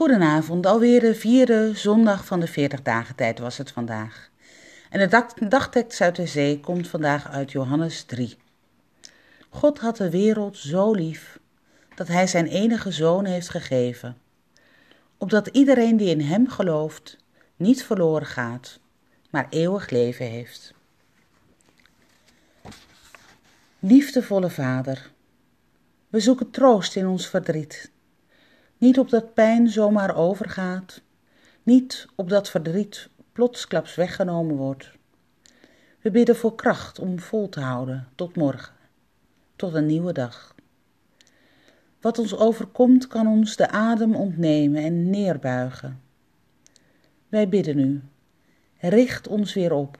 Goedenavond, alweer de vierde zondag van de 40 dagen tijd was het vandaag. En de dagtekst uit de zee komt vandaag uit Johannes 3. God had de wereld zo lief dat hij zijn enige zoon heeft gegeven, opdat iedereen die in hem gelooft niet verloren gaat, maar eeuwig leven heeft. Liefdevolle Vader, we zoeken troost in ons verdriet niet opdat pijn zomaar overgaat, niet opdat verdriet plotsklaps weggenomen wordt. We bidden voor kracht om vol te houden tot morgen, tot een nieuwe dag. Wat ons overkomt kan ons de adem ontnemen en neerbuigen. Wij bidden u, richt ons weer op.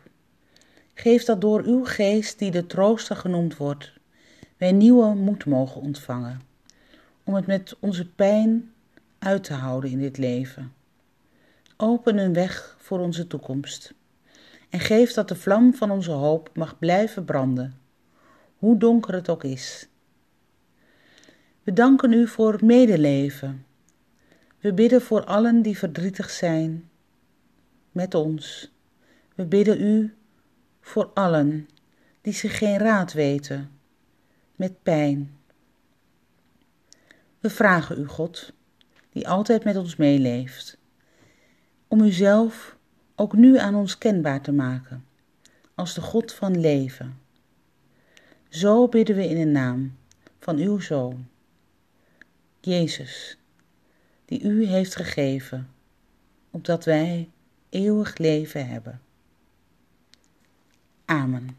Geef dat door uw geest, die de trooster genoemd wordt, wij nieuwe moed mogen ontvangen om het met onze pijn uit te houden in dit leven. Open een weg voor onze toekomst en geef dat de vlam van onze hoop mag blijven branden, hoe donker het ook is. We danken u voor medeleven. We bidden voor allen die verdrietig zijn met ons. We bidden u voor allen die zich geen raad weten met pijn we vragen u, God, die altijd met ons meeleeft, om uzelf ook nu aan ons kenbaar te maken, als de God van leven. Zo bidden we in de naam van uw Zoon, Jezus, die u heeft gegeven, opdat wij eeuwig leven hebben. Amen.